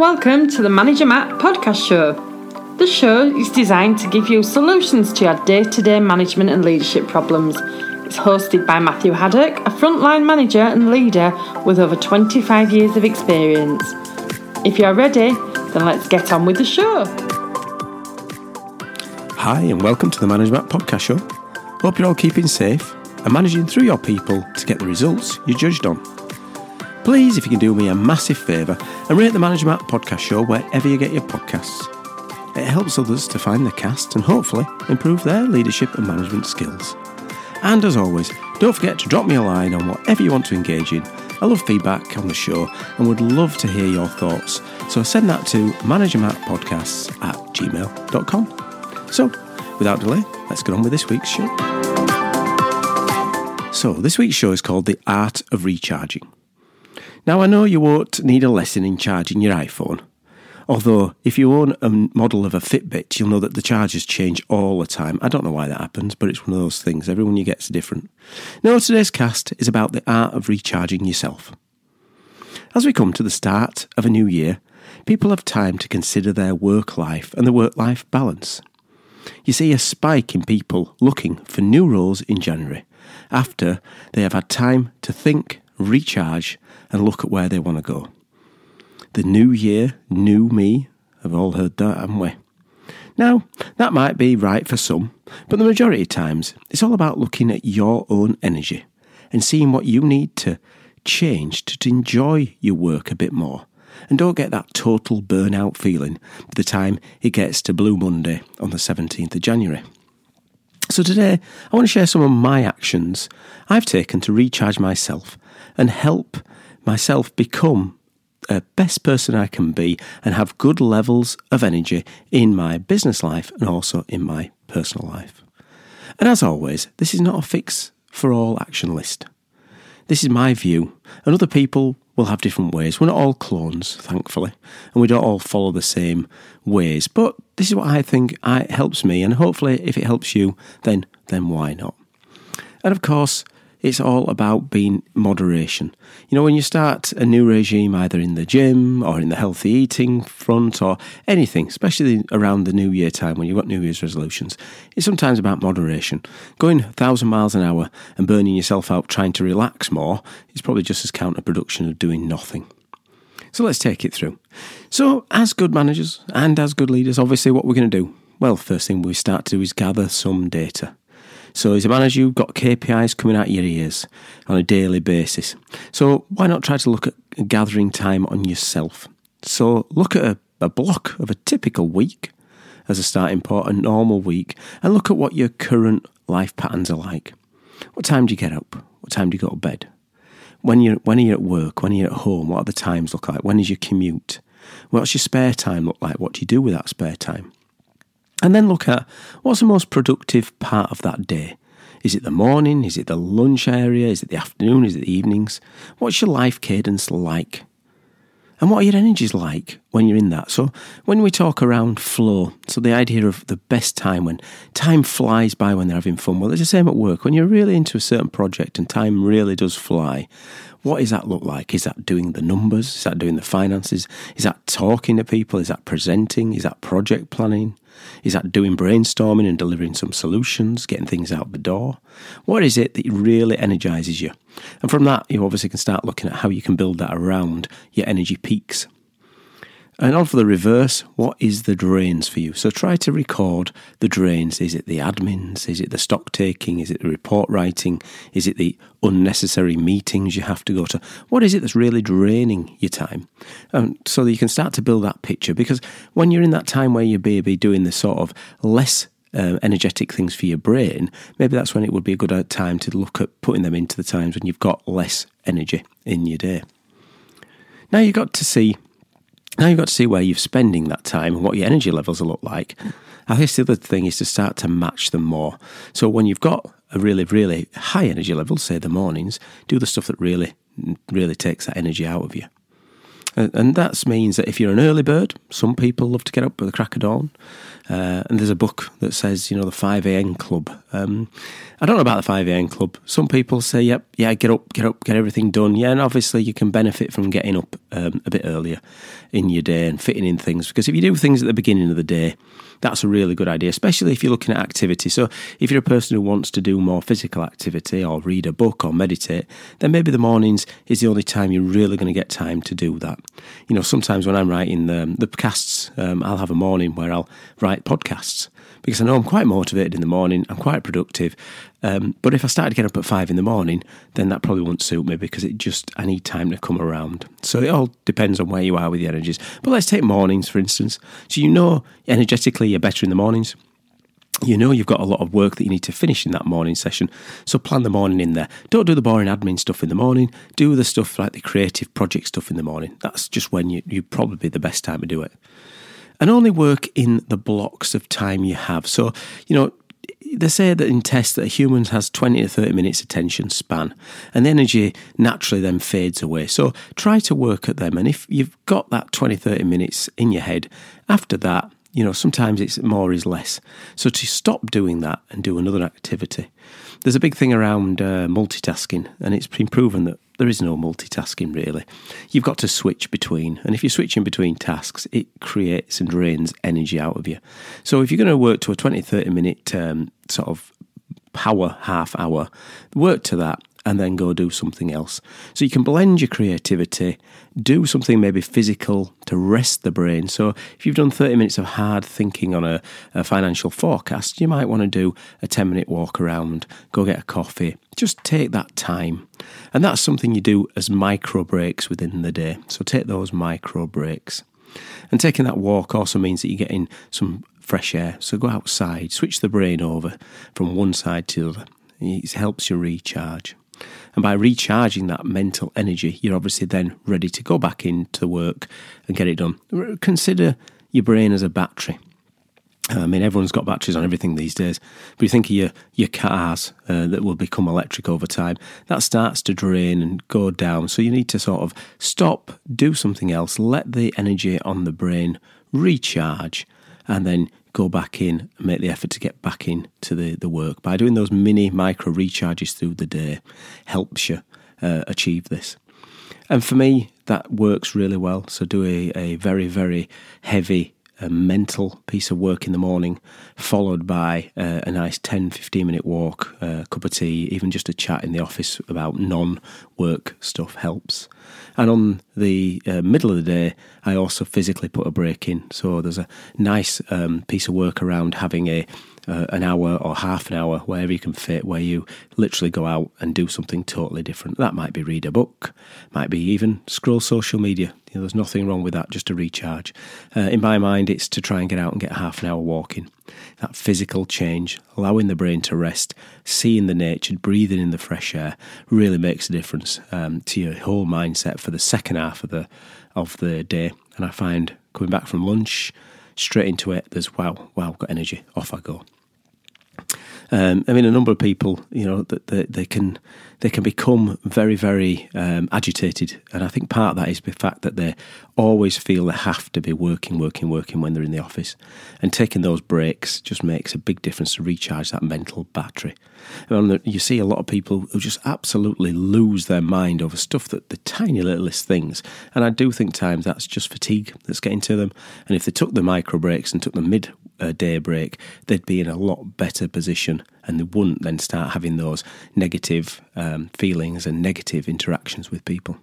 Welcome to the Manager Matt podcast show. The show is designed to give you solutions to your day to day management and leadership problems. It's hosted by Matthew Haddock, a frontline manager and leader with over 25 years of experience. If you're ready, then let's get on with the show. Hi, and welcome to the Manager Matt podcast show. Hope you're all keeping safe and managing through your people to get the results you're judged on. Please, if you can do me a massive favour and rate the Manager Matt podcast show wherever you get your podcasts. It helps others to find the cast and hopefully improve their leadership and management skills. And as always, don't forget to drop me a line on whatever you want to engage in. I love feedback on the show and would love to hear your thoughts. So send that to managermattpodcasts at gmail.com. So, without delay, let's get on with this week's show. So, this week's show is called The Art of Recharging. Now, I know you won't need a lesson in charging your iPhone. Although, if you own a model of a Fitbit, you'll know that the chargers change all the time. I don't know why that happens, but it's one of those things. Everyone you get's different. Now, today's cast is about the art of recharging yourself. As we come to the start of a new year, people have time to consider their work life and the work life balance. You see a spike in people looking for new roles in January after they have had time to think, recharge, and look at where they want to go. The new year, new me. Have all heard that, haven't we? Now, that might be right for some, but the majority of times it's all about looking at your own energy and seeing what you need to change to, to enjoy your work a bit more and don't get that total burnout feeling by the time it gets to Blue Monday on the 17th of January. So, today I want to share some of my actions I've taken to recharge myself and help myself become a best person I can be and have good levels of energy in my business life and also in my personal life. And as always, this is not a fix for all action list. This is my view, and other people will have different ways. We're not all clones, thankfully, and we don't all follow the same ways. But this is what I think helps me, and hopefully, if it helps you, then then why not? And of course, it's all about being moderation. You know, when you start a new regime, either in the gym or in the healthy eating front or anything, especially around the new year time when you've got New Year's resolutions, it's sometimes about moderation. Going a thousand miles an hour and burning yourself out trying to relax more is probably just as counterproductive of doing nothing. So let's take it through. So, as good managers and as good leaders, obviously, what we're going to do? Well, first thing we start to do is gather some data. So, as a manager, you've got KPIs coming out your ears on a daily basis. So, why not try to look at gathering time on yourself? So, look at a, a block of a typical week as a starting point, a normal week, and look at what your current life patterns are like. What time do you get up? What time do you go to bed? When you're when are you at work? When are you at home? What are the times look like? When is your commute? What's your spare time look like? What do you do with that spare time? And then look at what's the most productive part of that day. Is it the morning? Is it the lunch area? Is it the afternoon? Is it the evenings? What's your life cadence like? And what are your energies like when you're in that? So, when we talk around flow, so the idea of the best time when time flies by when they're having fun, well, it's the same at work. When you're really into a certain project and time really does fly, what does that look like? Is that doing the numbers? Is that doing the finances? Is that talking to people? Is that presenting? Is that project planning? Is that doing brainstorming and delivering some solutions, getting things out the door? What is it that really energizes you? And from that, you obviously can start looking at how you can build that around your energy peaks. And on for the reverse, what is the drains for you? So try to record the drains. Is it the admins? Is it the stock taking? Is it the report writing? Is it the unnecessary meetings you have to go to? What is it that's really draining your time? Um, so that you can start to build that picture. Because when you're in that time where you're maybe doing the sort of less uh, energetic things for your brain, maybe that's when it would be a good uh, time to look at putting them into the times when you've got less energy in your day. Now you've got to see now you've got to see where you're spending that time and what your energy levels look like. I guess the other thing is to start to match them more. So when you've got a really, really high energy level, say the mornings, do the stuff that really, really takes that energy out of you. And that means that if you're an early bird, some people love to get up at the crack of dawn. Uh, and there's a book that says, you know, the 5 a.m. club. Um, I don't know about the 5 a.m. club. Some people say, yep, yeah, get up, get up, get everything done. Yeah, and obviously you can benefit from getting up um, a bit earlier in your day and fitting in things. Because if you do things at the beginning of the day, that's a really good idea, especially if you're looking at activity. So, if you're a person who wants to do more physical activity or read a book or meditate, then maybe the mornings is the only time you're really going to get time to do that. You know, sometimes when I'm writing the, the podcasts, um, I'll have a morning where I'll write podcasts because I know I'm quite motivated in the morning, I'm quite productive. Um, but if I started getting up at five in the morning, then that probably wouldn't suit me because it just, I need time to come around. So it all depends on where you are with the energies. But let's take mornings, for instance. So you know energetically you're better in the mornings. You know you've got a lot of work that you need to finish in that morning session, so plan the morning in there. Don't do the boring admin stuff in the morning. Do the stuff like the creative project stuff in the morning. That's just when you you probably the best time to do it and only work in the blocks of time you have. So, you know, they say that in tests that humans has 20 to 30 minutes attention span and the energy naturally then fades away so try to work at them and if you've got that 20 30 minutes in your head after that you know sometimes it's more is less so to stop doing that and do another activity there's a big thing around uh, multitasking and it's been proven that there is no multitasking really. You've got to switch between, and if you're switching between tasks, it creates and drains energy out of you. So if you're going to work to a 20, 30 minute um, sort of power half hour, work to that and then go do something else. So you can blend your creativity, do something maybe physical to rest the brain. So if you've done 30 minutes of hard thinking on a, a financial forecast, you might want to do a 10 minute walk around, go get a coffee. Just take that time. And that's something you do as micro breaks within the day. So take those micro breaks. And taking that walk also means that you're getting some fresh air. So go outside, switch the brain over from one side to the other. It helps you recharge. And by recharging that mental energy, you're obviously then ready to go back into work and get it done. Consider your brain as a battery. I mean, everyone's got batteries on everything these days. But you think of your, your cars uh, that will become electric over time, that starts to drain and go down. So you need to sort of stop, do something else, let the energy on the brain recharge, and then go back in and make the effort to get back into the, the work. By doing those mini micro recharges through the day helps you uh, achieve this. And for me, that works really well. So do a, a very, very heavy a mental piece of work in the morning, followed by uh, a nice 10 15 minute walk, a uh, cup of tea, even just a chat in the office about non work stuff helps. And on the uh, middle of the day, I also physically put a break in. So there's a nice um, piece of work around having a uh, an hour or half an hour, wherever you can fit, where you literally go out and do something totally different. That might be read a book, might be even scroll social media. You know, there's nothing wrong with that, just to recharge. Uh, in my mind, it's to try and get out and get half an hour walking. That physical change, allowing the brain to rest, seeing the nature, breathing in the fresh air, really makes a difference um, to your whole mindset for the second half of the of the day. And I find coming back from lunch, straight into it. There's wow, wow, got energy. Off I go. Um, I mean, a number of people, you know, that they, they, can they can become very, very um, agitated, and I think part of that is the fact that they always feel they have to be working, working, working when they're in the office, and taking those breaks just makes a big difference to recharge that mental battery. And you see a lot of people who just absolutely lose their mind over stuff that the tiny littlest things, and I do think times that's just fatigue that's getting to them. And if they took the micro breaks and took the mid a day break, they'd be in a lot better position and they wouldn't then start having those negative um, feelings and negative interactions with people.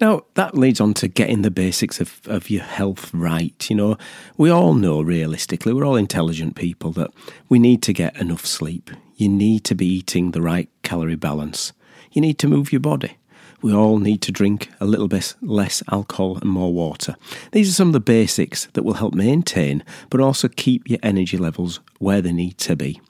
Now, that leads on to getting the basics of, of your health right. You know, we all know realistically, we're all intelligent people, that we need to get enough sleep. You need to be eating the right calorie balance. You need to move your body we all need to drink a little bit less alcohol and more water. These are some of the basics that will help maintain, but also keep your energy levels where they need to be.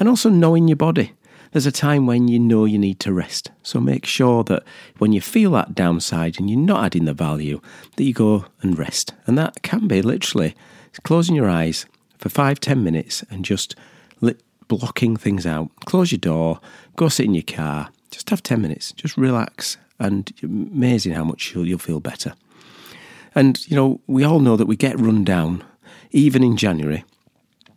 And also knowing your body. There's a time when you know you need to rest. So make sure that when you feel that downside and you're not adding the value, that you go and rest. And that can be literally closing your eyes for five, ten minutes and just blocking things out. Close your door, go sit in your car, just have 10 minutes, just relax and amazing how much you'll, you'll feel better. And, you know, we all know that we get run down, even in January,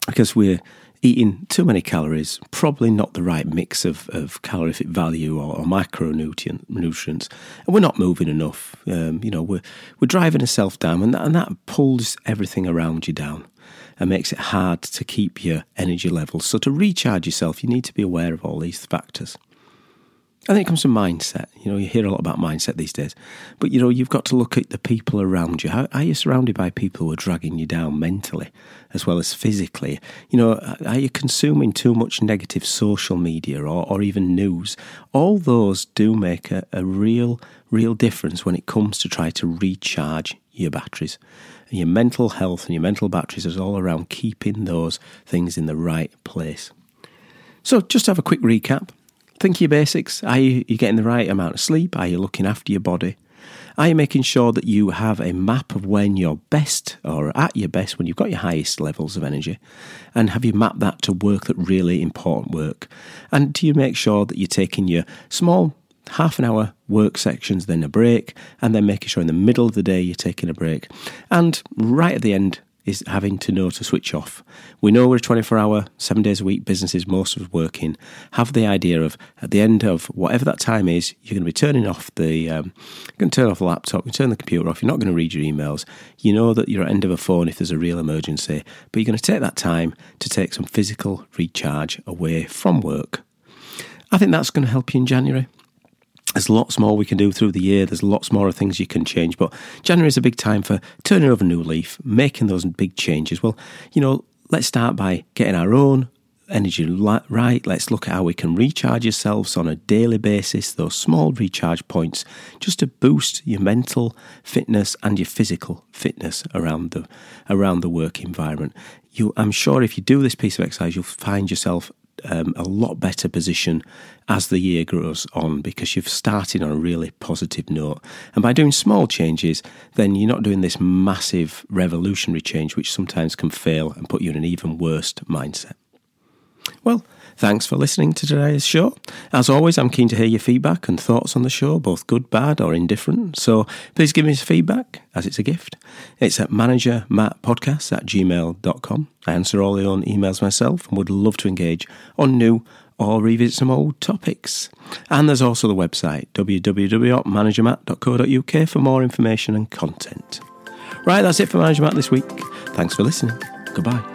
because we're eating too many calories, probably not the right mix of, of calorific value or, or micronutrients, and we're not moving enough. Um, you know, we're, we're driving ourselves down, and that, and that pulls everything around you down and makes it hard to keep your energy levels. So, to recharge yourself, you need to be aware of all these factors. And think it comes to mindset. You know, you hear a lot about mindset these days. But, you know, you've got to look at the people around you. How, are you surrounded by people who are dragging you down mentally as well as physically? You know, uh, are you consuming too much negative social media or, or even news? All those do make a, a real, real difference when it comes to try to recharge your batteries. And your mental health and your mental batteries is all around keeping those things in the right place. So, just to have a quick recap. Think your basics. Are you getting the right amount of sleep? Are you looking after your body? Are you making sure that you have a map of when you're best or at your best, when you've got your highest levels of energy? And have you mapped that to work that really important work? And do you make sure that you're taking your small half an hour work sections, then a break, and then making sure in the middle of the day you're taking a break? And right at the end, is having to know to switch off. We know we're a 24 hour, seven days a week businesses, most of us working. Have the idea of at the end of whatever that time is, you're going to be turning off the, um, you're going to turn off the laptop, you turn the computer off, you're not going to read your emails. You know that you're at end of a phone if there's a real emergency, but you're going to take that time to take some physical recharge away from work. I think that's going to help you in January. There's lots more we can do through the year. There's lots more of things you can change. But January is a big time for turning over a new leaf, making those big changes. Well, you know, let's start by getting our own energy right. Let's look at how we can recharge ourselves on a daily basis, those small recharge points, just to boost your mental fitness and your physical fitness around the around the work environment. You, I'm sure if you do this piece of exercise, you'll find yourself um, a lot better position as the year grows on because you've started on a really positive note. And by doing small changes, then you're not doing this massive revolutionary change, which sometimes can fail and put you in an even worse mindset. Well, Thanks for listening to today's show. As always, I'm keen to hear your feedback and thoughts on the show, both good, bad, or indifferent. So please give me feedback as it's a gift. It's at managermattpodcast at gmail.com. I answer all your own emails myself and would love to engage on new or revisit some old topics. And there's also the website www.managermatt.co.uk for more information and content. Right, that's it for Manager Matt this week. Thanks for listening. Goodbye.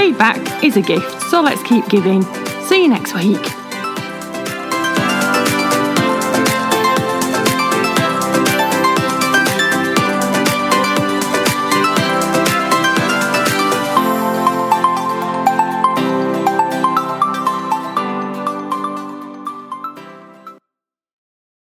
Feedback is a gift, so let's keep giving. See you next week.